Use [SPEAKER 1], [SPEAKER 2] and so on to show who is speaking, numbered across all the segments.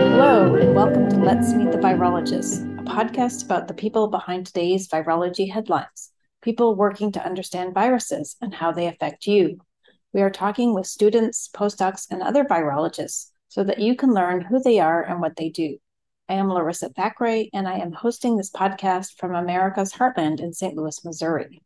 [SPEAKER 1] Hello, and welcome to Let's Meet the Virologists, a podcast about the people behind today's virology headlines, people working to understand viruses and how they affect you. We are talking with students, postdocs, and other virologists so that you can learn who they are and what they do. I am Larissa Thackeray, and I am hosting this podcast from America's Heartland in St. Louis, Missouri.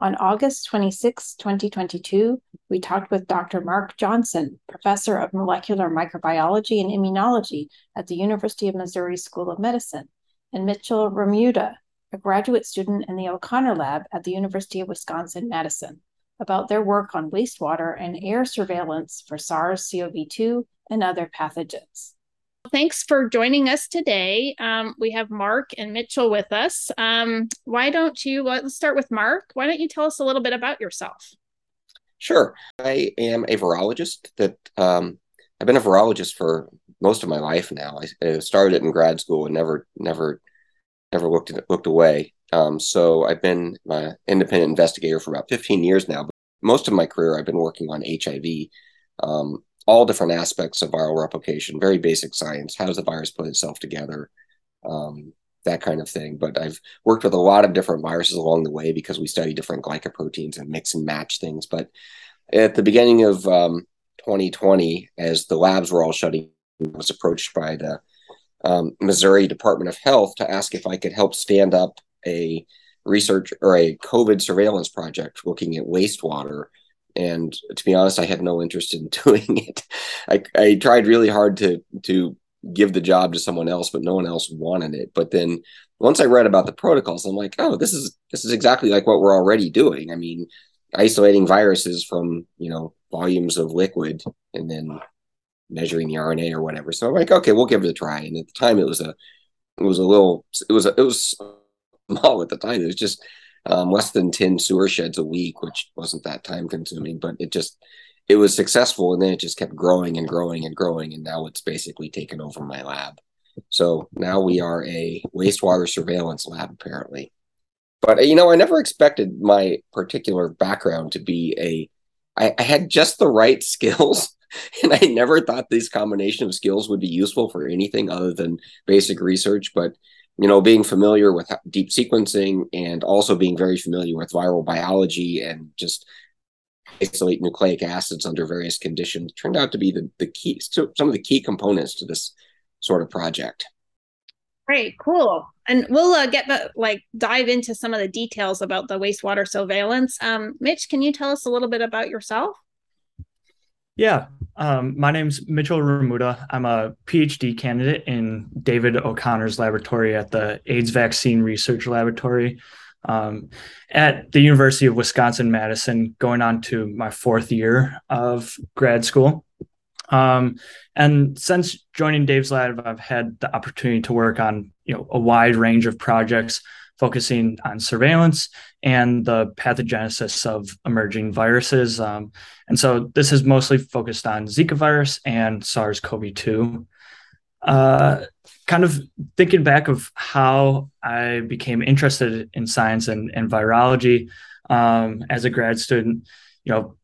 [SPEAKER 1] On August 26, 2022, we talked with Dr. Mark Johnson, professor of molecular microbiology and immunology at the University of Missouri School of Medicine, and Mitchell Remuda, a graduate student in the O'Connor Lab at the University of Wisconsin Madison, about their work on wastewater and air surveillance for SARS CoV 2 and other pathogens. Thanks for joining us today. Um, we have Mark and Mitchell with us. Um, why don't you, let's start with Mark. Why don't you tell us a little bit about yourself?
[SPEAKER 2] Sure. I am a virologist that um, I've been a virologist for most of my life now. I started it in grad school and never, never, never looked at, looked away. Um, so I've been an independent investigator for about 15 years now. But most of my career, I've been working on HIV. Um, all different aspects of viral replication, very basic science. How does the virus put itself together? Um, that kind of thing. But I've worked with a lot of different viruses along the way because we study different glycoproteins and mix and match things. But at the beginning of um, 2020, as the labs were all shutting, I was approached by the um, Missouri Department of Health to ask if I could help stand up a research or a COVID surveillance project looking at wastewater and to be honest, I had no interest in doing it. I, I tried really hard to to give the job to someone else, but no one else wanted it. But then once I read about the protocols, I'm like, oh, this is this is exactly like what we're already doing. I mean, isolating viruses from you know volumes of liquid and then measuring the RNA or whatever. So I'm like, okay, we'll give it a try. And at the time, it was a it was a little it was a, it was small at the time. It was just um, less than 10 sewer sheds a week, which wasn't that time consuming, but it just, it was successful. And then it just kept growing and growing and growing. And now it's basically taken over my lab. So now we are a wastewater surveillance lab, apparently. But, you know, I never expected my particular background to be a, I, I had just the right skills. And I never thought this combination of skills would be useful for anything other than basic research. But you know, being familiar with deep sequencing and also being very familiar with viral biology and just isolate nucleic acids under various conditions turned out to be the, the key, so some of the key components to this sort of project.
[SPEAKER 1] Great, cool. And we'll uh, get the, like dive into some of the details about the wastewater surveillance. Um, Mitch, can you tell us a little bit about yourself?
[SPEAKER 3] Yeah, um, my name's Mitchell Remuda. I'm a PhD candidate in David O'Connor's laboratory at the AIDS Vaccine Research Laboratory um, at the University of Wisconsin Madison, going on to my fourth year of grad school. Um, and since joining Dave's lab, I've had the opportunity to work on you know a wide range of projects focusing on surveillance and the pathogenesis of emerging viruses. Um, and so this is mostly focused on Zika virus and SARS CoV 2. Uh, kind of thinking back of how I became interested in science and, and virology um, as a grad student, you know,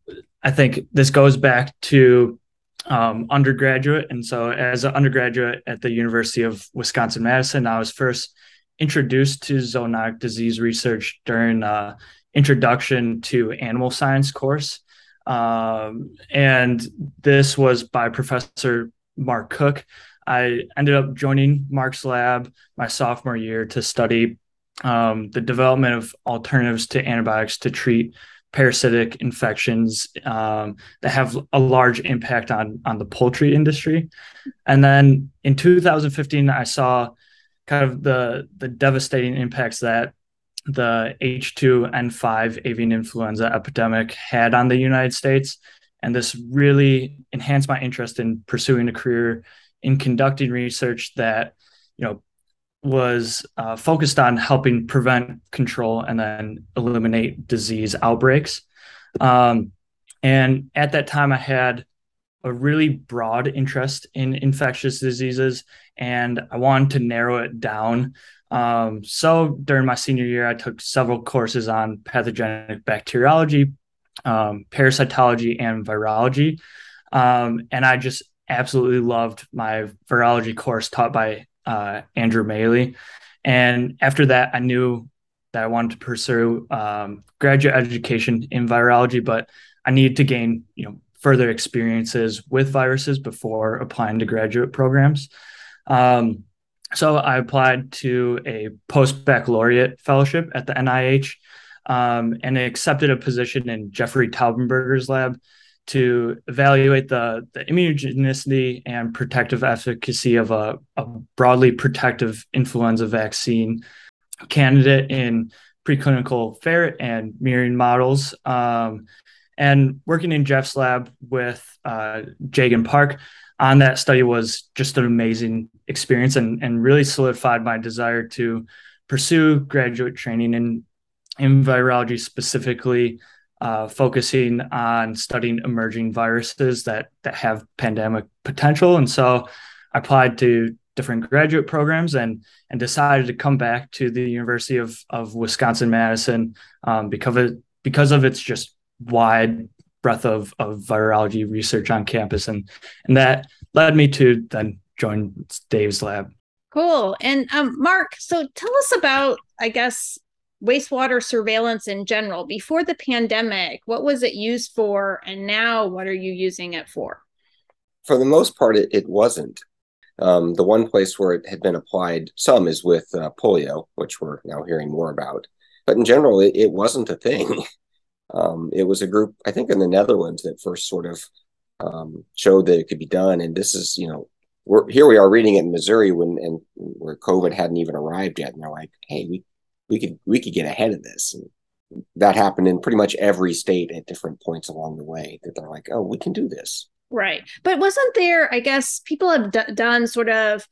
[SPEAKER 3] I think this goes back to um, undergraduate. And so, as an undergraduate at the University of Wisconsin Madison, I was first introduced to zoonotic disease research during uh, introduction to animal science course. Um, and this was by professor mark cook. I ended up joining mark's lab my sophomore year to study um, the development of alternatives to antibiotics to treat parasitic infections um, that have a large impact on on the poultry industry. And then in 2015 i saw kind of the the devastating impacts that the H2N5 avian influenza epidemic had on the United States. And this really enhanced my interest in pursuing a career in conducting research that, you know, was uh, focused on helping prevent, control, and then eliminate disease outbreaks. Um, and at that time, I had a really broad interest in infectious diseases and I wanted to narrow it down. Um, so during my senior year, I took several courses on pathogenic bacteriology, um, parasitology, and virology. Um, and I just absolutely loved my virology course taught by uh, Andrew Maley. And after that, I knew that I wanted to pursue um, graduate education in virology, but I needed to gain, you know, further experiences with viruses before applying to graduate programs. Um, so I applied to a post baccalaureate fellowship at the NIH um, and accepted a position in Jeffrey Taubenberger's lab to evaluate the, the immunogenicity and protective efficacy of a, a broadly protective influenza vaccine candidate in preclinical ferret and murine models. Um, and working in Jeff's lab with uh, Jagan Park on that study was just an amazing experience and, and really solidified my desire to pursue graduate training in, in virology specifically uh, focusing on studying emerging viruses that that have pandemic potential. And so I applied to different graduate programs and and decided to come back to the University of of Wisconsin Madison um, because of because of its just wide breadth of of virology research on campus. And and that led me to then join Dave's lab.
[SPEAKER 1] Cool. And um, Mark, so tell us about I guess wastewater surveillance in general. Before the pandemic what was it used for? And now what are you using it for?
[SPEAKER 2] For the most part it, it wasn't. Um, the one place where it had been applied some is with uh, polio which we're now hearing more about. But in general it, it wasn't a thing um, it was a group i think in the netherlands that first sort of um, showed that it could be done and this is you know we're here we are reading it in missouri when and where covid hadn't even arrived yet and they're like hey we we could we could get ahead of this. And that happened in pretty much every state at different points along the way. That they're like, oh, we can do this.
[SPEAKER 1] Right, but wasn't there? I guess people have d- done sort of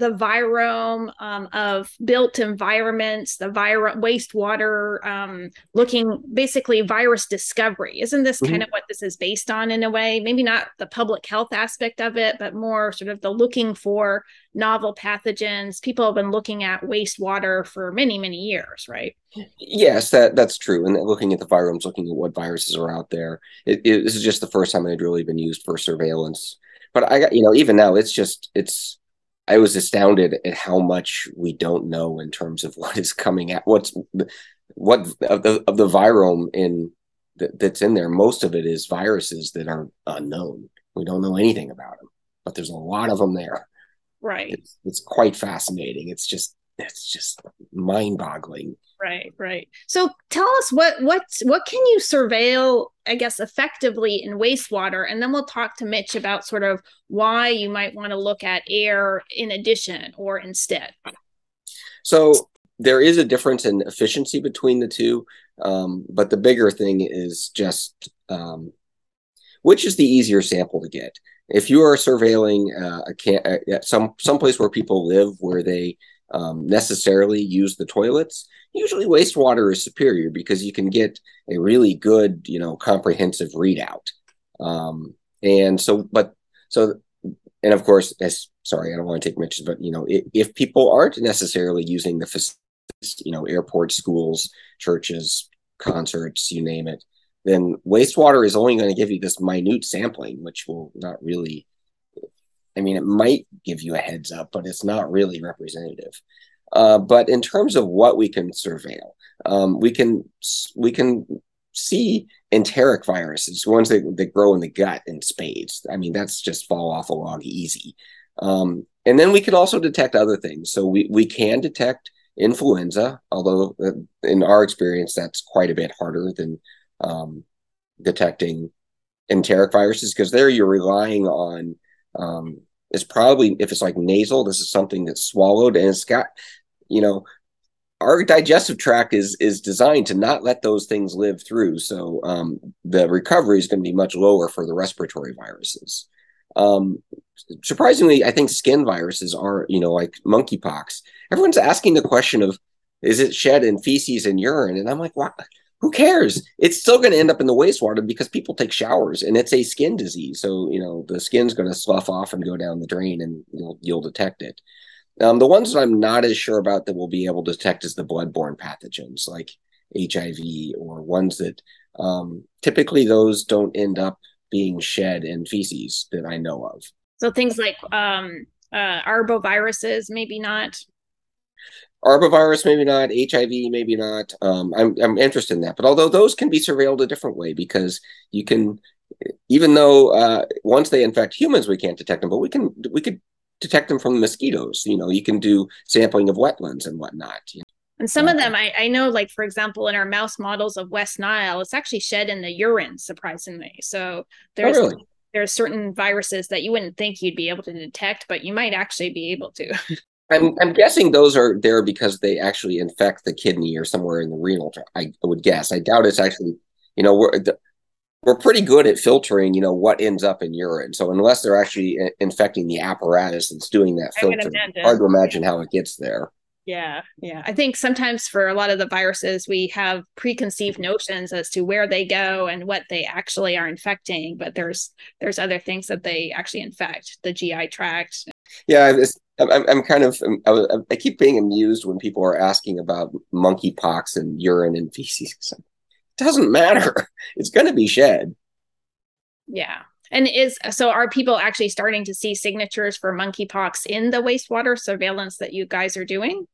[SPEAKER 1] the virome um, of built environments, the vir- wastewater, um, looking basically virus discovery. Isn't this mm-hmm. kind of what this is based on in a way? Maybe not the public health aspect of it, but more sort of the looking for novel pathogens. People have been looking at wastewater for many, many years, right?
[SPEAKER 2] Yes, that that's true. And looking at the viromes, looking at what viruses are out there, it, it, this is just the first time it had really been used for surveillance. But I got, you know, even now, it's just it's I was astounded at how much we don't know in terms of what is coming at what's what of the of the virome in that's in there. Most of it is viruses that are unknown. We don't know anything about them, but there's a lot of them there.
[SPEAKER 1] Right.
[SPEAKER 2] It's, it's quite fascinating. It's just it's just mind boggling
[SPEAKER 1] right right. So tell us what what what can you surveil i guess effectively in wastewater? And then we'll talk to mitch about sort of why you might want to look at air in addition or instead.
[SPEAKER 2] So there is a difference in efficiency between the two um, but the bigger thing is just um, which is the easier sample to get? If you are surveilling uh, a can- uh, some some place where people live where they um, necessarily use the toilets. Usually, wastewater is superior because you can get a really good, you know, comprehensive readout. Um, and so, but so, and of course, as sorry, I don't want to take Mitch's, but you know, if, if people aren't necessarily using the, facilities, you know, airports, schools, churches, concerts, you name it, then wastewater is only going to give you this minute sampling, which will not really I mean, it might give you a heads up, but it's not really representative. Uh, but in terms of what we can surveil, um, we can we can see enteric viruses, ones that, that grow in the gut in spades. I mean, that's just fall off a log easy. Um, and then we can also detect other things. So we, we can detect influenza, although uh, in our experience, that's quite a bit harder than um, detecting enteric viruses because there you're relying on um, it's probably if it's like nasal, this is something that's swallowed and it's got, you know, our digestive tract is is designed to not let those things live through. So um, the recovery is going to be much lower for the respiratory viruses. Um, surprisingly, I think skin viruses are, you know, like monkeypox. Everyone's asking the question of, is it shed in feces and urine? And I'm like, what? who cares? It's still going to end up in the wastewater because people take showers and it's a skin disease. So, you know, the skin's going to slough off and go down the drain and you'll, you'll detect it. Um, the ones that I'm not as sure about that we'll be able to detect is the bloodborne pathogens like HIV or ones that um, typically those don't end up being shed in feces that I know of.
[SPEAKER 1] So things like um, uh, arboviruses, maybe not.
[SPEAKER 2] Arbovirus, maybe not. HIV, maybe not. Um, I'm I'm interested in that. But although those can be surveilled a different way because you can, even though uh, once they infect humans, we can't detect them, but we can we could detect them from mosquitoes. You know, you can do sampling of wetlands and whatnot. You know?
[SPEAKER 1] And some of them, I, I know, like for example, in our mouse models of West Nile, it's actually shed in the urine, surprisingly. So oh, there's oh, really? there's certain viruses that you wouldn't think you'd be able to detect, but you might actually be able to.
[SPEAKER 2] I'm I'm guessing those are there because they actually infect the kidney or somewhere in the renal. I would guess. I doubt it's actually. You know, we're we're pretty good at filtering. You know what ends up in urine. So unless they're actually infecting the apparatus that's doing that filter, hard to imagine how it gets there.
[SPEAKER 1] Yeah, yeah. I think sometimes for a lot of the viruses, we have preconceived notions as to where they go and what they actually are infecting, but there's there's other things that they actually infect, the GI tract.
[SPEAKER 2] Yeah, I'm, I'm kind of um, I, I keep being amused when people are asking about monkeypox and urine and feces. It doesn't matter. It's going to be shed.
[SPEAKER 1] Yeah. And is so are people actually starting to see signatures for monkeypox in the wastewater surveillance that you guys are doing?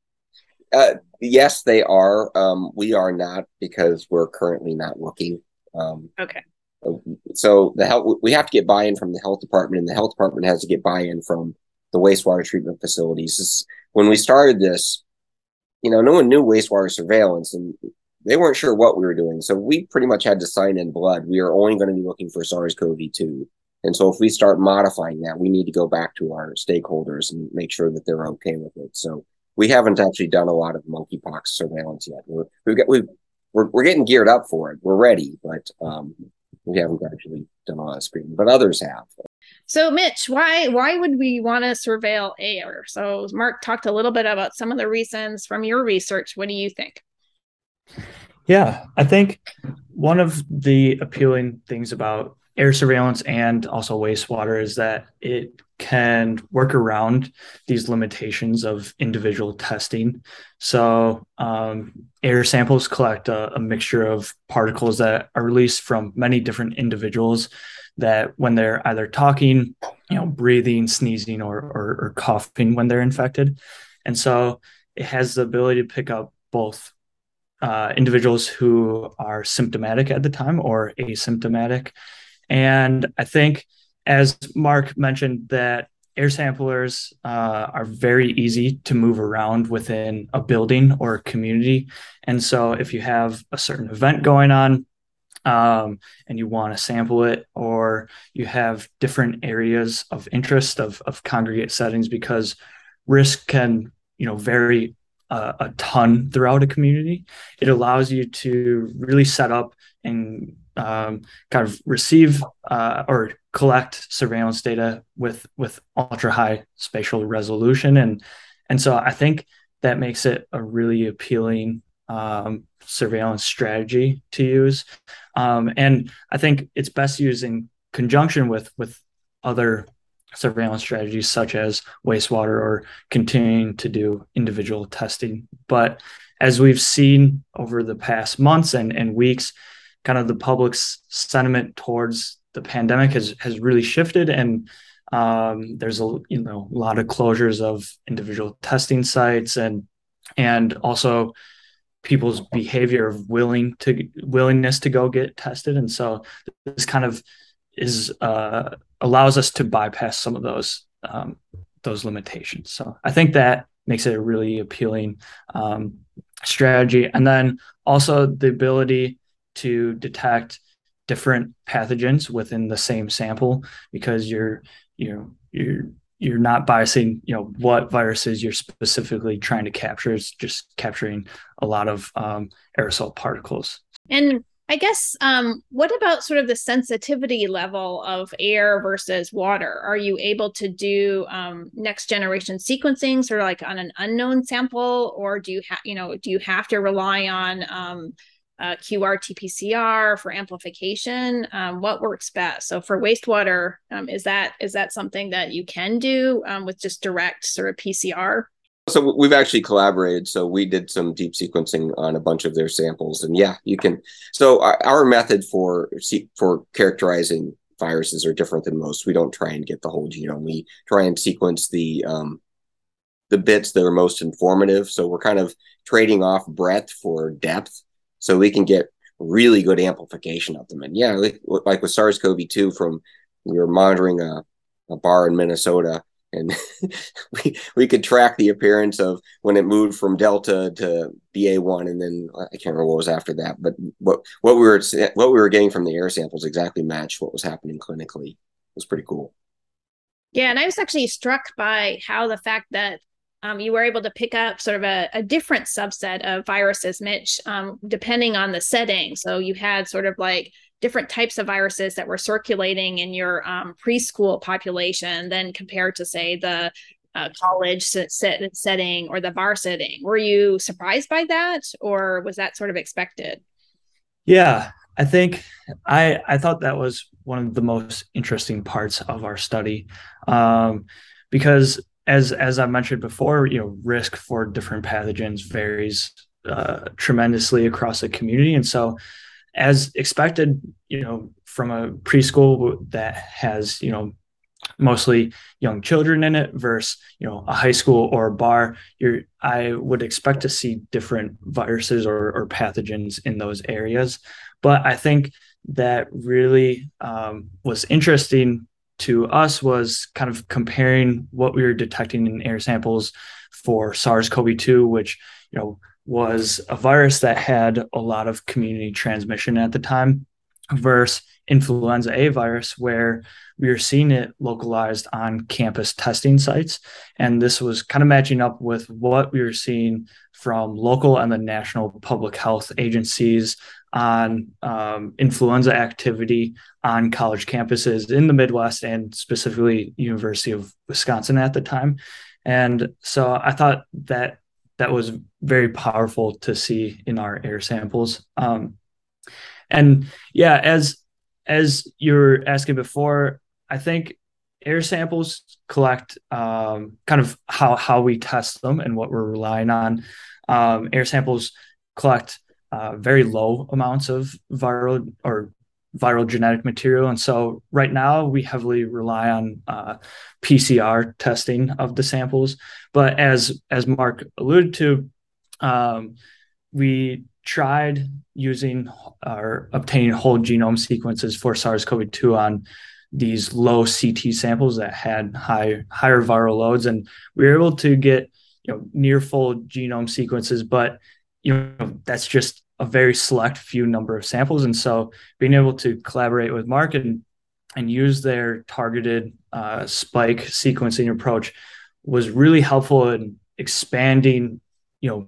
[SPEAKER 2] Uh, yes, they are. Um, we are not because we're currently not looking. Um,
[SPEAKER 1] okay.
[SPEAKER 2] So the health we have to get buy-in from the health department, and the health department has to get buy-in from the wastewater treatment facilities. It's, when we started this, you know, no one knew wastewater surveillance, and they weren't sure what we were doing. So we pretty much had to sign in blood. We are only going to be looking for SARS-CoV-2. And so if we start modifying that, we need to go back to our stakeholders and make sure that they're okay with it. So we haven't actually done a lot of monkeypox surveillance yet. We're we've got we we're, we're getting geared up for it. We're ready, but um, we haven't actually done a lot of screening. But others have.
[SPEAKER 1] So, Mitch, why why would we want to surveil air? So, Mark talked a little bit about some of the reasons from your research. What do you think?
[SPEAKER 3] Yeah, I think one of the appealing things about air surveillance and also wastewater is that it can work around these limitations of individual testing. So, um, air samples collect a, a, mixture of particles that are released from many different individuals. That when they're either talking, you know, breathing, sneezing, or, or, or coughing when they're infected, and so it has the ability to pick up both uh, individuals who are symptomatic at the time or asymptomatic. And I think as Mark mentioned, that air samplers uh, are very easy to move around within a building or a community. And so if you have a certain event going on, um, and you want to sample it, or you have different areas of interest of, of congregate settings, because risk can you know vary a, a ton throughout a community. It allows you to really set up and um, kind of receive uh, or collect surveillance data with with ultra high spatial resolution and and so I think that makes it a really appealing um, surveillance strategy to use um, and I think it's best used in conjunction with with other surveillance strategies such as wastewater or continuing to do individual testing. But as we've seen over the past months and, and weeks kind of the public's sentiment towards the pandemic has has really shifted. And um, there's a you know a lot of closures of individual testing sites and and also people's behavior of willing to willingness to go get tested. And so this kind of is uh, allows us to bypass some of those um, those limitations. So i think that makes it a really appealing um, strategy. And then also the ability to detect different pathogens within the same sample because you're you know you're you're not biasing you know what viruses you're specifically trying to capture. It's just capturing a lot of um, aerosol particles.
[SPEAKER 1] And i guess um, what about sort of the sensitivity level of air versus water are you able to do um, next generation sequencing sort of like on an unknown sample or do you have you know do you have to rely on um, uh, qRT-PCR for amplification. Um, what works best? So for wastewater, um, is that is that something that you can do um, with just direct sort of PCR?
[SPEAKER 2] So we've actually collaborated. So we did some deep sequencing on a bunch of their samples, and yeah, you can. So our, our method for for characterizing viruses are different than most. We don't try and get the whole genome. We try and sequence the um, the bits that are most informative. So we're kind of trading off breadth for depth, so we can get really good amplification of them. And yeah, like, like with SARS-CoV-2, from we were monitoring a, a bar in Minnesota and we we could track the appearance of when it moved from Delta to BA one, and then I can't remember what was after that. But what what we were what we were getting from the air samples exactly matched what was happening clinically. It was pretty cool.
[SPEAKER 1] Yeah, and I was actually struck by how the fact that um, you were able to pick up sort of a, a different subset of viruses, Mitch, um, depending on the setting. So you had sort of like different types of viruses that were circulating in your um, preschool population than compared to say the uh, college set, setting or the bar setting. Were you surprised by that, or was that sort of expected?
[SPEAKER 3] Yeah, I think I I thought that was one of the most interesting parts of our study, um, because as as I mentioned before, you know, risk for different pathogens varies uh, tremendously across the community, and so as expected, you know, from a preschool that has, you know, mostly young children in it versus, you know, a high school or a bar, you're I would expect to see different viruses or, or pathogens in those areas. But I think that really um, was interesting to us was kind of comparing what we were detecting in air samples for SARS-CoV-2, which you know was a virus that had a lot of community transmission at the time versus influenza A virus, where we were seeing it localized on campus testing sites. And this was kind of matching up with what we were seeing from local and the national public health agencies on um, influenza activity on college campuses in the Midwest and specifically University of Wisconsin at the time. And so I thought that that was very powerful to see in our air samples. Um, and yeah, as as you were asking before, I think air samples collect um, kind of how how we test them and what we're relying on. Um, air samples collect uh, very low amounts of viral or viral genetic material. And so right now we heavily rely on uh, PCR testing of the samples. But as as Mark alluded to, um, we tried using or obtaining whole genome sequences for SARS-CoV-2 on these low CT samples that had high higher viral loads, and we were able to get you know near full genome sequences, but you know that's just a very select few number of samples. And so being able to collaborate with Mark and, and use their targeted uh, spike sequencing approach was really helpful in expanding, you know,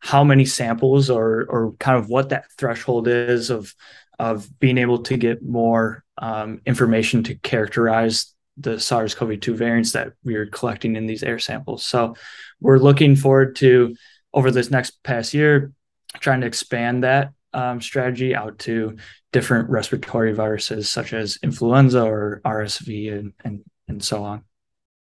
[SPEAKER 3] how many samples or or kind of what that threshold is of of being able to get more um, information to characterize the SARS-CoV-2 variants that we are collecting in these air samples. So we're looking forward to over this next past year trying to expand that um, strategy out to different respiratory viruses such as influenza or RSV and and, and so on.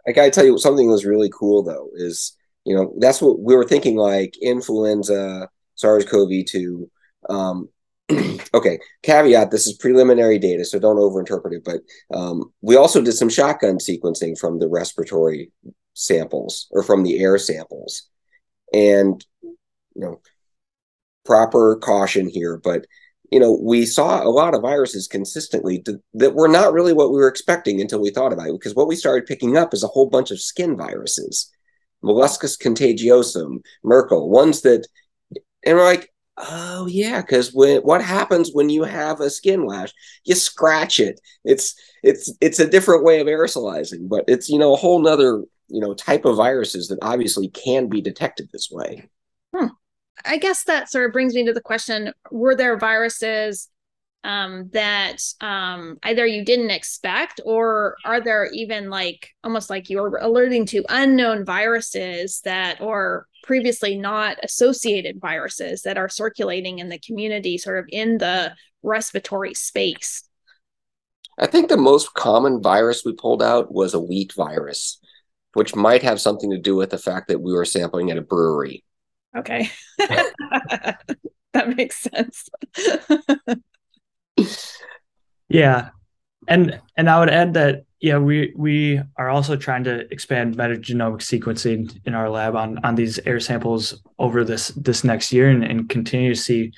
[SPEAKER 2] I gotta tell you something was really cool though is you know that's what we were thinking like influenza, SARS-CoV-2. Um, okay, caveat: this is preliminary data, so don't overinterpret it. But um, we also did some shotgun sequencing from the respiratory samples or from the air samples, and you know proper caution here, but you know, we saw a lot of viruses consistently to, that were not really what we were expecting until we thought about it. Because what we started picking up is a whole bunch of skin viruses, molluscus contagiosum, Merkel, ones that, and we're like, oh yeah, because when what happens when you have a skin lash, you scratch it. It's it's it's a different way of aerosolizing, but it's you know a whole nother you know type of viruses that obviously can be detected this way.
[SPEAKER 1] Hmm. I guess that sort of brings me to the question were there viruses um, that um, either you didn't expect, or are there even like almost like you were alluding to unknown viruses that, or previously not associated viruses that are circulating in the community, sort of in the respiratory space?
[SPEAKER 2] I think the most common virus we pulled out was a wheat virus, which might have something to do with the fact that we were sampling at a brewery.
[SPEAKER 1] Okay. that makes sense.
[SPEAKER 3] yeah. and and I would add that yeah, we we are also trying to expand metagenomic sequencing in our lab on on these air samples over this this next year and, and continue to see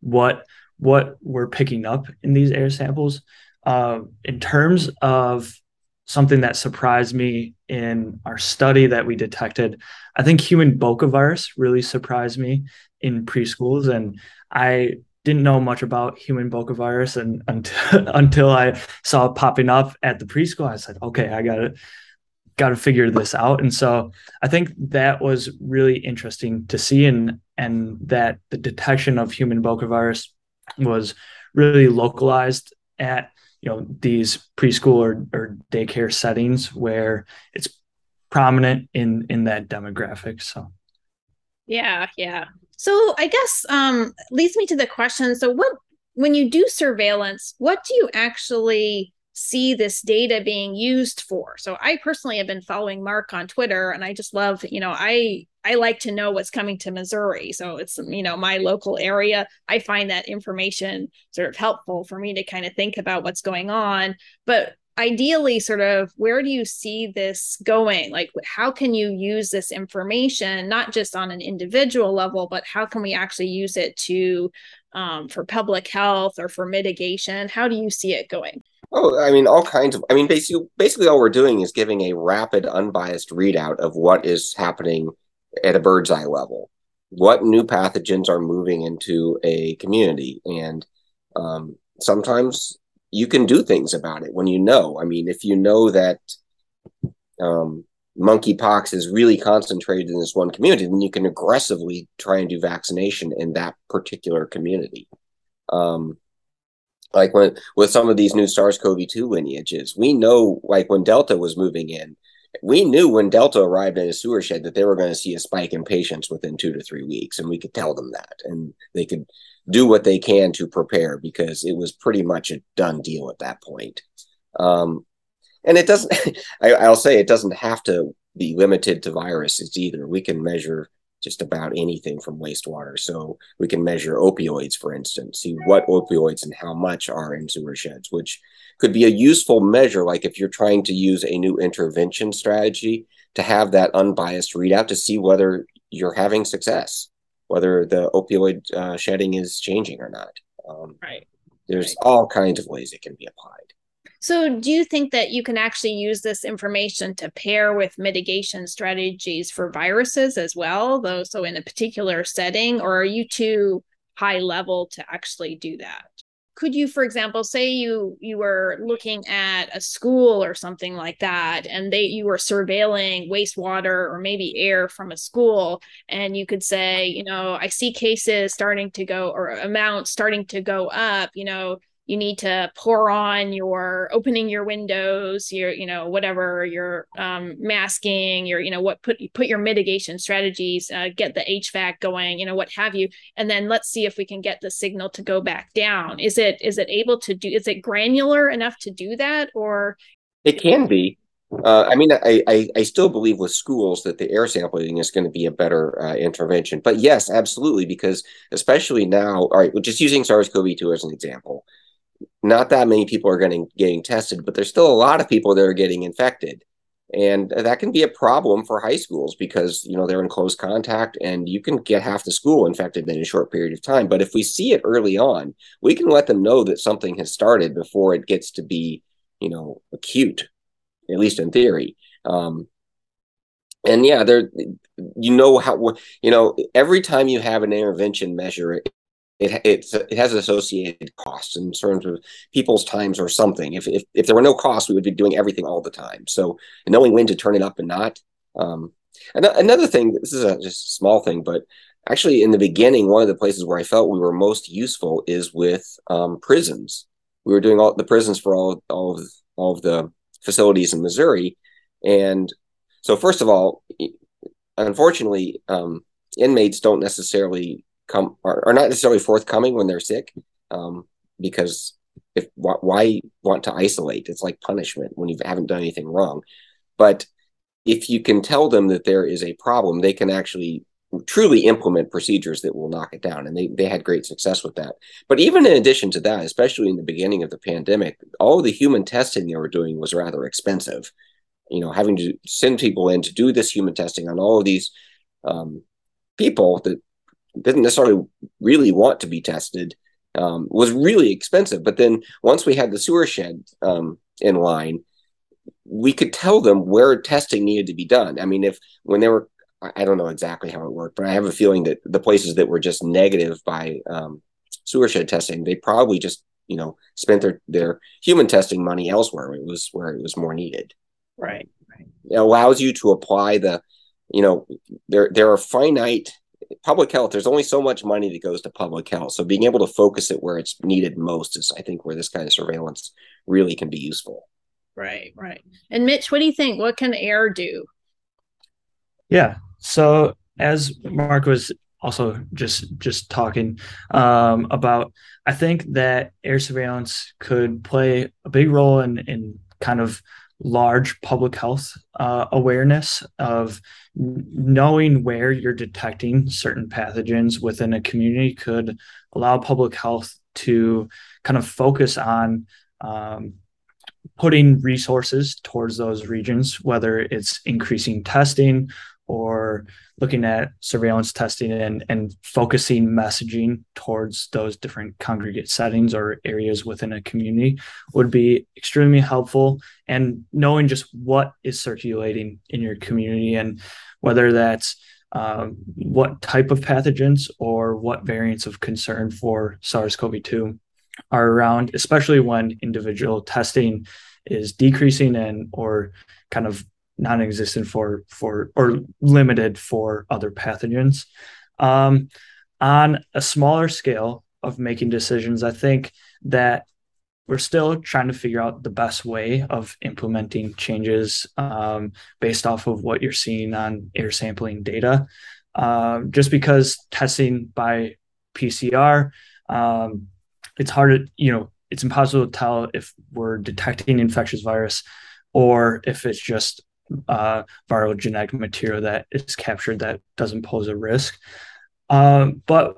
[SPEAKER 3] what what we're picking up in these air samples. Uh, in terms of something that surprised me in our study that we detected, I think human virus really surprised me in preschools, and I didn't know much about human virus and until until I saw it popping up at the preschool. I said, okay, I got to got to figure this out. And so I think that was really interesting to see, and and that the detection of human virus was really localized at you know these preschool or, or daycare settings where it's prominent in in that demographic. So
[SPEAKER 1] yeah, yeah. So I guess um, leads me to the question. So what when you do surveillance, what do you actually see this data being used for? So I personally have been following Mark on Twitter and I just love, you know, I I like to know what's coming to Missouri. So it's you know my local area. I find that information sort of helpful for me to kind of think about what's going on. But ideally sort of where do you see this going like how can you use this information not just on an individual level but how can we actually use it to um, for public health or for mitigation how do you see it going
[SPEAKER 2] oh i mean all kinds of i mean basically basically all we're doing is giving a rapid unbiased readout of what is happening at a bird's eye level what new pathogens are moving into a community and um, sometimes you can do things about it when you know. I mean, if you know that um, monkeypox is really concentrated in this one community, then you can aggressively try and do vaccination in that particular community. Um, like when with some of these new SARS-CoV-2 lineages, we know like when Delta was moving in, we knew when Delta arrived in a sewer shed that they were going to see a spike in patients within two to three weeks, and we could tell them that, and they could do what they can to prepare because it was pretty much a done deal at that point. Um, and it doesn't, I, will say it doesn't have to be limited to viruses either. We can measure just about anything from wastewater. So we can measure opioids, for instance, see what opioids and how much are in sewer sheds, which could be a useful measure. Like if you're trying to use a new intervention strategy to have that unbiased readout to see whether you're having success whether the opioid uh, shedding is changing or not.
[SPEAKER 1] Um, right.
[SPEAKER 2] There's right. all kinds of ways it can be applied.
[SPEAKER 1] So, do you think that you can actually use this information to pair with mitigation strategies for viruses as well, though? So, in a particular setting, or are you too high level to actually do that? could you for example say you you were looking at a school or something like that and they you were surveilling wastewater or maybe air from a school and you could say you know i see cases starting to go or amounts starting to go up you know you need to pour on your opening your windows your you know whatever your um, masking your you know what put put your mitigation strategies uh, get the hvac going you know what have you. And then let's see if we can get the signal to go back down. Is it is it able to do is it granular enough to do that or?
[SPEAKER 2] It can be. Uh, I mean, I, I, I still believe with schools that the air sampling is going to be a better uh, intervention. But yes, absolutely, because especially now, all right, we're just using SARS-CoV-2 as an example, not that many people are getting getting tested, but there's still a lot of people that are getting infected. And that can be a problem for high schools because you know they're in close contact and you can get half the school infected in a short period of time. But if we see it early on, we can let them know that something has started before it gets to be, you know, acute, at least in theory. Um, and yeah, there, you know how you know every time you have an intervention measure, it it's, it has associated costs in terms of people's times or something. If, if if there were no costs, we would be doing everything all the time. So knowing when to turn it up and not. Um, another thing, this is a just a small thing, but actually in the beginning, one of the places where I felt we were most useful is with um, prisons. We were doing all the prisons for all all of all of the facilities in Missouri, and so first of all, unfortunately, um, inmates don't necessarily come are, are not necessarily forthcoming when they're sick um, because if why want to isolate it's like punishment when you haven't done anything wrong but if you can tell them that there is a problem they can actually truly implement procedures that will knock it down. And they, they had great success with that. But even in addition to that, especially in the beginning of the pandemic, all the human testing they were doing was rather expensive. You know, having to send people in to do this human testing on all of these um, people that didn't necessarily really want to be tested um, was really expensive. But then once we had the sewer shed um, in line, we could tell them where testing needed to be done. I mean, if when they were I don't know exactly how it worked, but I have a feeling that the places that were just negative by um, sewer shed testing, they probably just you know spent their their human testing money elsewhere. It was where it was more needed.
[SPEAKER 1] Right. Right.
[SPEAKER 2] It allows you to apply the, you know, there there are finite public health. There's only so much money that goes to public health. So being able to focus it where it's needed most is, I think, where this kind of surveillance really can be useful.
[SPEAKER 1] Right. Right. And Mitch, what do you think? What can AIR do?
[SPEAKER 3] Yeah. So as Mark was also just just talking um, about, I think that air surveillance could play a big role in in kind of large public health uh, awareness of knowing where you're detecting certain pathogens within a community could allow public health to kind of focus on um, putting resources towards those regions, whether it's increasing testing or looking at surveillance testing and, and focusing messaging towards those different congregate settings or areas within a community would be extremely helpful. And knowing just what is circulating in your community and whether that's um, what type of pathogens or what variants of concern for SARS CoV 2 are around, especially when individual testing is decreasing and or kind of non-existent for for or limited for other pathogens. Um, on a smaller scale of making decisions, I think that we're still trying to figure out the best way of implementing changes um, based off of what you're seeing on air sampling data. Uh, just because testing by PCR, um, it's hard to, you know, it's impossible to tell if we're detecting infectious virus or if it's just uh, viral genetic material that is captured that doesn't pose a risk. Um, but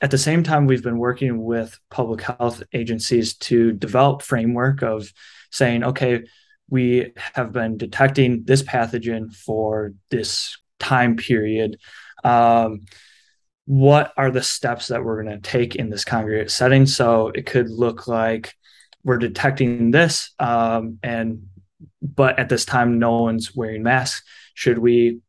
[SPEAKER 3] at the same time, we've been working with public health agencies to develop framework of saying, okay, we have been detecting this pathogen for this time period. Um, what are the steps that we're going to take in this congregate setting? So it could look like we're detecting this, um, and but at this time no one's wearing masks. Should we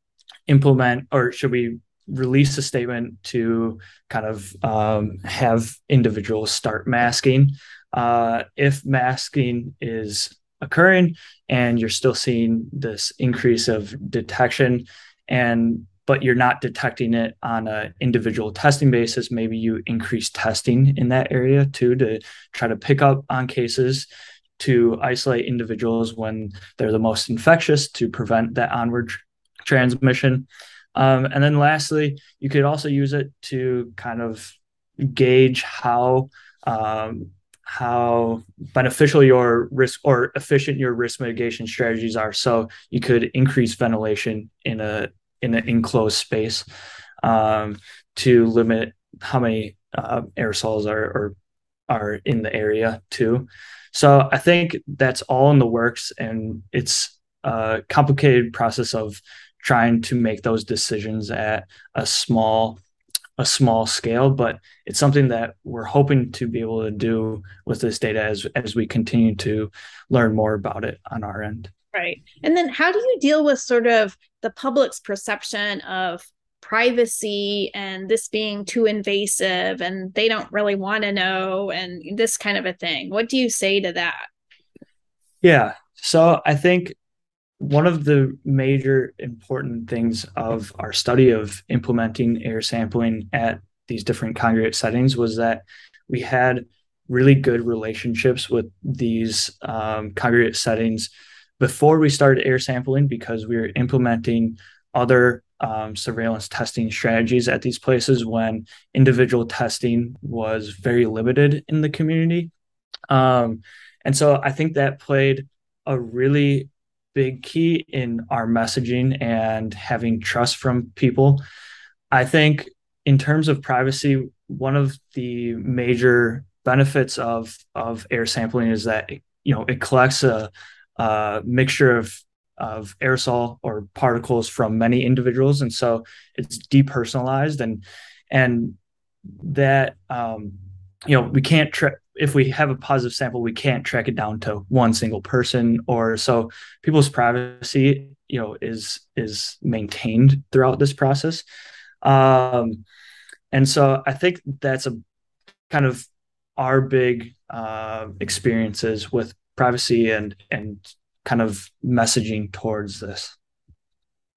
[SPEAKER 3] implement or should we release a statement to kind of um, have individuals start masking? Uh, if masking is occurring and you're still seeing this increase of detection and but you're not detecting it on an individual testing basis maybe you increase testing in that area too to try to pick up on cases to isolate individuals when they're the most infectious to prevent that onward transmission. Um, and then lastly, you could also use it to kind of gauge how um, how beneficial your risk or efficient your risk mitigation strategies are. So you could increase ventilation in a in an enclosed space um, to limit how many uh, aerosols are, are are in the area too. So I think that's all in the works, and it's a complicated process of trying to make those decisions at a small a small scale but it's something that we're hoping to be able to do with this data as as we continue to learn more about it on our end.
[SPEAKER 1] Right. And then how do you deal with sort of the public's perception of privacy and this being too invasive and they don't really want to know and this kind of a thing. What do you say to that?
[SPEAKER 3] Yeah. So I think one of the major important things of our study of implementing air sampling at these different congregate settings was that we had really good relationships with these um, congregate settings before we started air sampling because we were implementing other um, surveillance testing strategies at these places when individual testing was very limited in the community. Um, and so I think that played a really big key in our messaging and having trust from people. I think in terms of privacy, one of the major benefits of of air sampling is that you know it collects a, a mixture of of aerosol or particles from many individuals, and so it's depersonalized and and that um, you know we can't tra- if we have a positive sample we can't track it down to one single person or so people's privacy you know is is maintained throughout this process. Um, and so i think that's a kind of our big uh, experiences with privacy and and kind of messaging towards this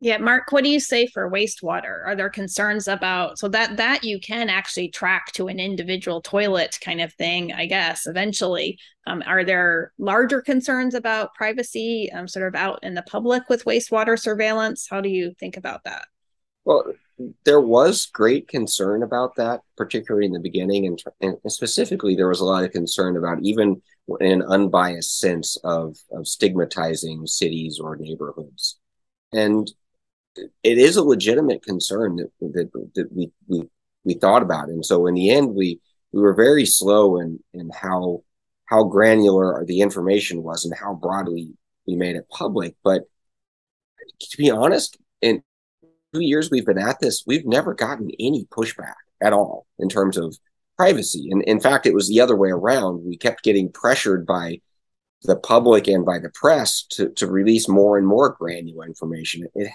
[SPEAKER 1] yeah, Mark, what do you say for wastewater? Are there concerns about so that that you can actually track to an individual toilet kind of thing, I guess, eventually. Um, are there larger concerns about privacy um, sort of out in the public with wastewater surveillance? How do you think about that?
[SPEAKER 2] Well, there was great concern about that, particularly in the beginning, and, and specifically, there was a lot of concern about even in an unbiased sense of, of stigmatizing cities or neighborhoods. And it is a legitimate concern that that, that we, we we thought about, and so in the end, we we were very slow in in how how granular the information was and how broadly we made it public. But to be honest, in two years we've been at this, we've never gotten any pushback at all in terms of privacy. And in fact, it was the other way around. We kept getting pressured by the public and by the press to, to release more and more granular information. It,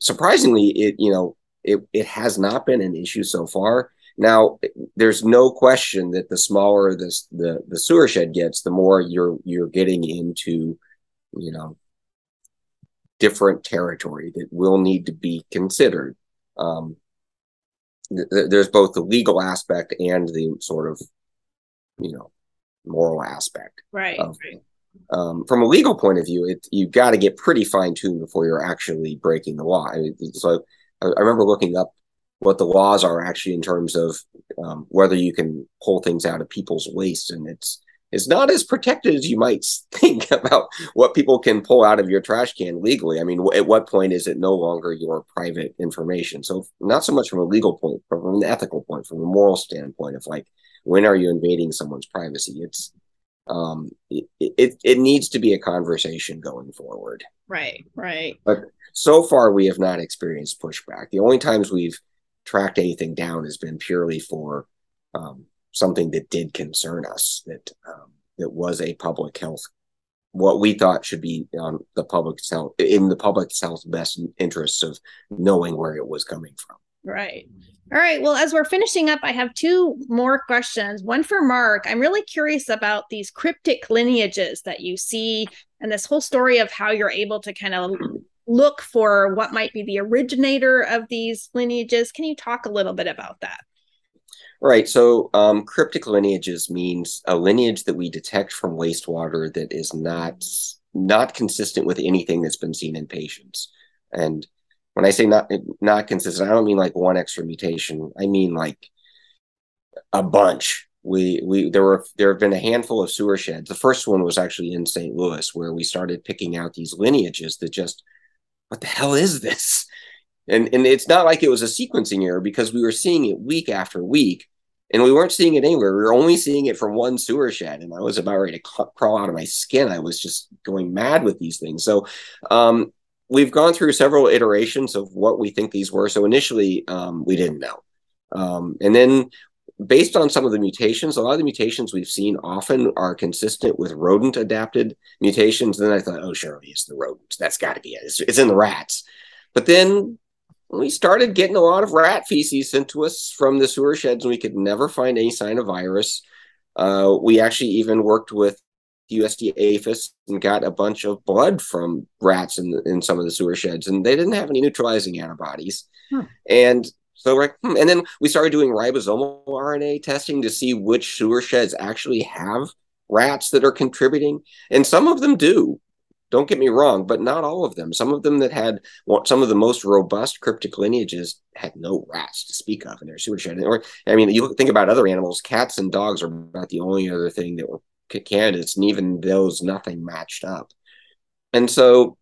[SPEAKER 2] surprisingly, it you know it it has not been an issue so far. Now, there's no question that the smaller this the the sewer shed gets, the more you're you're getting into, you know, different territory that will need to be considered. Um, th- there's both the legal aspect and the sort of, you know, moral aspect.
[SPEAKER 1] Right.
[SPEAKER 2] Of, right um, from a legal point of view, it you got to get pretty fine tuned before you're actually breaking the law. I mean, so I, I, remember looking up what the laws are actually in terms of um, whether you can pull things out of people's waste, and it's it's not as protected as you might think about what people can pull out of your trash can legally. I mean, at what point is it no longer your private information? So not so much from a legal point, but from an ethical point, from a moral standpoint of like when are you invading someone's privacy? It's um, it, it, it needs to be a conversation going forward.
[SPEAKER 1] Right, right.
[SPEAKER 2] But so far, we have not experienced pushback. The only times we've tracked anything down has been purely for um, something that did concern us, that um, that was a public health, what we thought should be on the public health in the public health best interests of knowing where it was coming from.
[SPEAKER 1] Right. All right. Well, as we're finishing up, I have two more questions. One for Mark. I'm really curious about these cryptic lineages that you see and this whole story of how you're able to kind of look for what might be the originator of these lineages. Can you talk a little bit about that?
[SPEAKER 2] Right. So, um, cryptic lineages means a lineage that we detect from wastewater that is not not consistent with anything that's been seen in patients. And when I say not not consistent, I don't mean like one extra mutation. I mean like a bunch. We we there were there have been a handful of sewer sheds. The first one was actually in St. Louis, where we started picking out these lineages that just what the hell is this? And and it's not like it was a sequencing error because we were seeing it week after week, and we weren't seeing it anywhere. We were only seeing it from one sewer shed, and I was about ready to crawl out of my skin. I was just going mad with these things. So, um, we've gone through several iterations of what we think these were. So initially, um, we didn't know, um, and then based on some of the mutations, a lot of the mutations we've seen often are consistent with rodent adapted mutations. then I thought, oh, surely it's the rodents. That's got to be it. It's, it's, in the rats. But then we started getting a lot of rat feces sent to us from the sewer sheds, and we could never find any sign of virus. Uh, we actually even worked with USD APHIS and got a bunch of blood from rats in, in some of the sewer sheds, and they didn't have any neutralizing antibodies. Hmm. And so, like, hmm. and then we started doing ribosomal RNA testing to see which sewer sheds actually have rats that are contributing, and some of them do. Don't get me wrong, but not all of them. Some of them that had well, some of the most robust cryptic lineages had no rats to speak of in their sewer shed. Or, I mean, you think about other animals, cats and dogs are about the only other thing that were candidates, and even those, nothing matched up. And so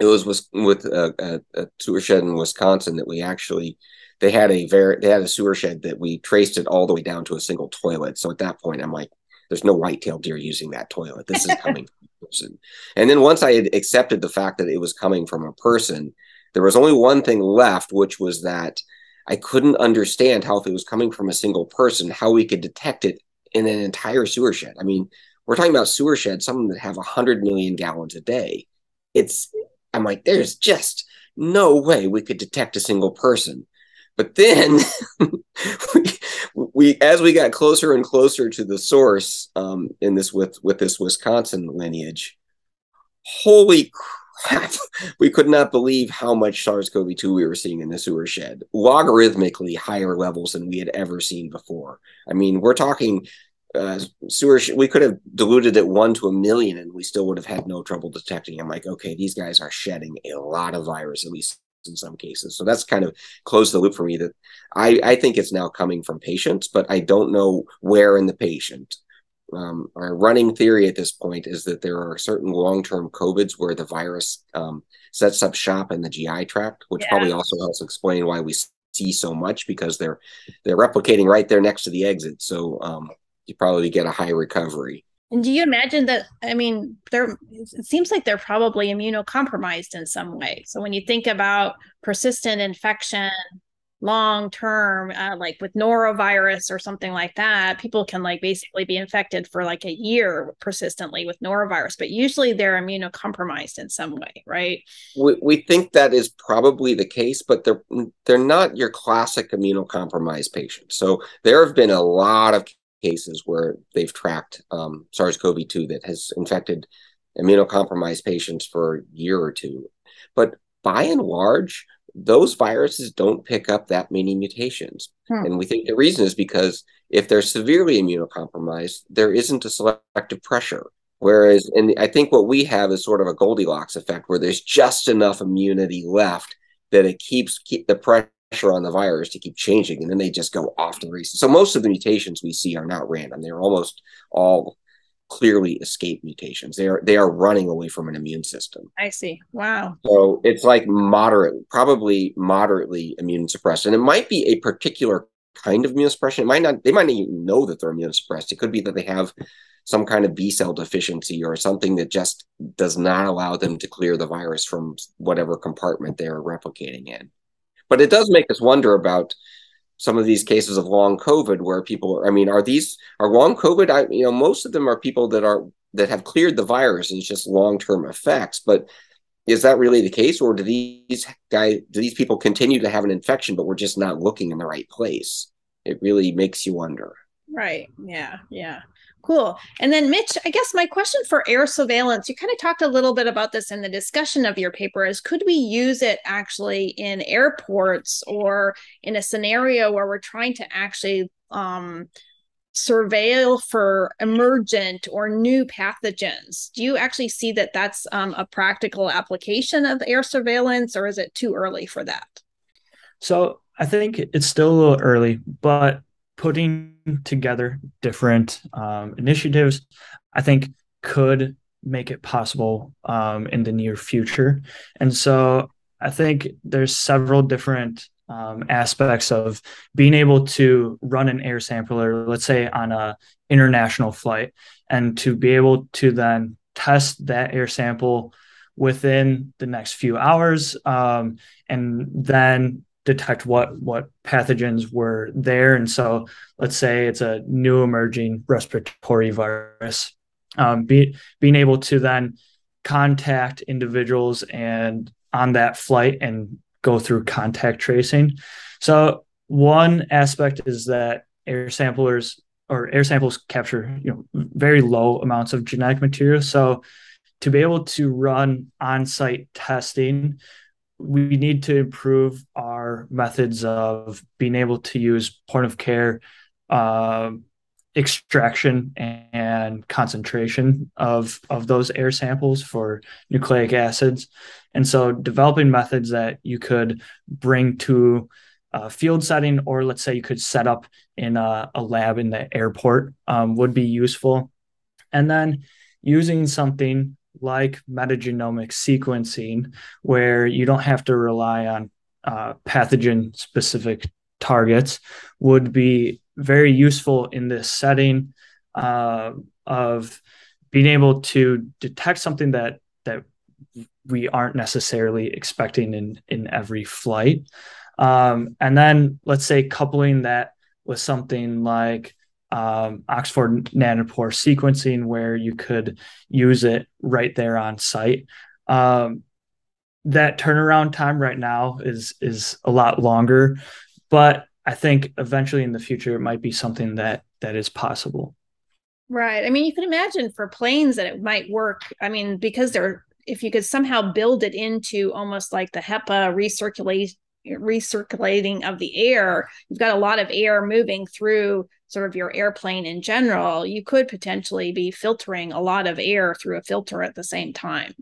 [SPEAKER 2] it was with, with a, a, a sewer shed in Wisconsin that we actually they had a very they had a sewer shed that we traced it all the way down to a single toilet. So at that point, I'm like, there's no white-tailed deer using that toilet. This is coming person. And then once I had accepted the fact that it was coming from a person, there was only one thing left, which was that I couldn't understand how if it was coming from a single person, how we could detect it in an entire sewer shed. I mean, we're talking about sewer sheds, some that have 100 million gallons a day. It's, I'm like, there's just no way we could detect a single person. But then, we, we, as we got closer and closer to the source um, in this with with this Wisconsin lineage, holy crap, we could not believe how much SARS-CoV-2 we were seeing in the sewer shed, logarithmically higher levels than we had ever seen before. I mean, we're talking uh, sewer sh- we could have diluted it one to a million and we still would have had no trouble detecting i'm like okay these guys are shedding a lot of virus at least in some cases so that's kind of closed the loop for me that i i think it's now coming from patients but i don't know where in the patient um, our running theory at this point is that there are certain long-term covids where the virus um, sets up shop in the gi tract which yeah. probably also helps explain why we see so much because they're they're replicating right there next to the exit so um, you probably get a high recovery.
[SPEAKER 1] And do you imagine that? I mean, they're it seems like they're probably immunocompromised in some way. So when you think about persistent infection, long term, uh, like with norovirus or something like that, people can like basically be infected for like a year persistently with norovirus, but usually they're immunocompromised in some way, right?
[SPEAKER 2] We, we think that is probably the case, but they're they're not your classic immunocompromised patients. So there have been a lot of cases where they've tracked um, SARS-CoV-2 that has infected immunocompromised patients for a year or two. But by and large, those viruses don't pick up that many mutations. Hmm. And we think the reason is because if they're severely immunocompromised, there isn't a selective pressure. Whereas, and I think what we have is sort of a Goldilocks effect where there's just enough immunity left that it keeps keep the pressure pressure on the virus to keep changing, and then they just go off to the races. So most of the mutations we see are not random; they're almost all clearly escape mutations. They are they are running away from an immune system.
[SPEAKER 1] I see. Wow.
[SPEAKER 2] So it's like moderate, probably moderately immune suppressed, and it might be a particular kind of immune suppression. It might not. They might not even know that they're immune suppressed. It could be that they have some kind of B cell deficiency or something that just does not allow them to clear the virus from whatever compartment they're replicating in. But it does make us wonder about some of these cases of long COVID where people are, I mean, are these are long COVID? I you know, most of them are people that are that have cleared the virus and it's just long-term effects. But is that really the case? Or do these guys do these people continue to have an infection, but we're just not looking in the right place? It really makes you wonder.
[SPEAKER 1] Right. Yeah. Yeah. Cool. And then, Mitch, I guess my question for air surveillance, you kind of talked a little bit about this in the discussion of your paper, is could we use it actually in airports or in a scenario where we're trying to actually um, surveil for emergent or new pathogens? Do you actually see that that's um, a practical application of air surveillance, or is it too early for that?
[SPEAKER 3] So I think it's still a little early, but putting together different um, initiatives, I think could make it possible um, in the near future. And so I think there's several different um, aspects of being able to run an air sampler, let's say on a international flight, and to be able to then test that air sample within the next few hours, um, and then detect what what pathogens were there. And so let's say it's a new emerging respiratory virus. Um, be, being able to then contact individuals and on that flight and go through contact tracing. So one aspect is that air samplers or air samples capture you know very low amounts of genetic material. So to be able to run on-site testing we need to improve our methods of being able to use point of care uh, extraction and concentration of of those air samples for nucleic acids. And so developing methods that you could bring to a field setting or let's say you could set up in a, a lab in the airport um, would be useful. And then using something like metagenomic sequencing, where you don't have to rely on uh, pathogen specific targets would be very useful in this setting uh, of being able to detect something that that we aren't necessarily expecting in in every flight. Um, and then let's say coupling that with something like um, Oxford nanopore sequencing, where you could use it right there on site. Um, that turnaround time right now is is a lot longer, but I think eventually in the future it might be something that that is possible.
[SPEAKER 1] Right. I mean, you can imagine for planes that it might work. I mean, because they're if you could somehow build it into almost like the HEPA recirculate recirculating of the air, you've got a lot of air moving through sort of your airplane in general. You could potentially be filtering a lot of air through a filter at the same time.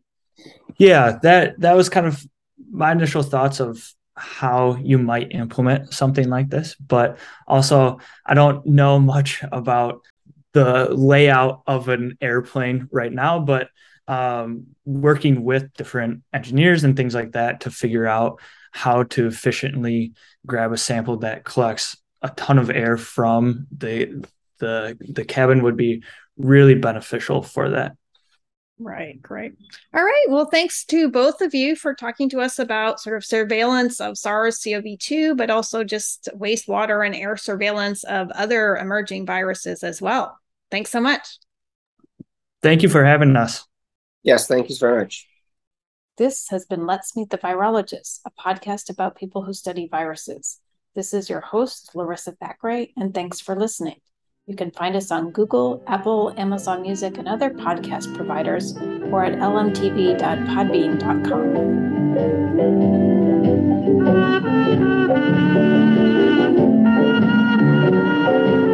[SPEAKER 3] Yeah, that that was kind of my initial thoughts of how you might implement something like this, but also I don't know much about the layout of an airplane right now, but um, working with different engineers and things like that to figure out how to efficiently grab a sample that collects a ton of air from the the the cabin would be really beneficial for that.
[SPEAKER 1] Right, great. All right. Well, thanks to both of you for talking to us about sort of surveillance of SARS CoV 2, but also just wastewater and air surveillance of other emerging viruses as well. Thanks so much.
[SPEAKER 3] Thank you for having us.
[SPEAKER 2] Yes, thank you very much.
[SPEAKER 4] This has been Let's Meet the Virologist, a podcast about people who study viruses. This is your host, Larissa Thackeray, and thanks for listening. You can find us on Google, Apple, Amazon Music, and other podcast providers, or at lmtv.podbean.com.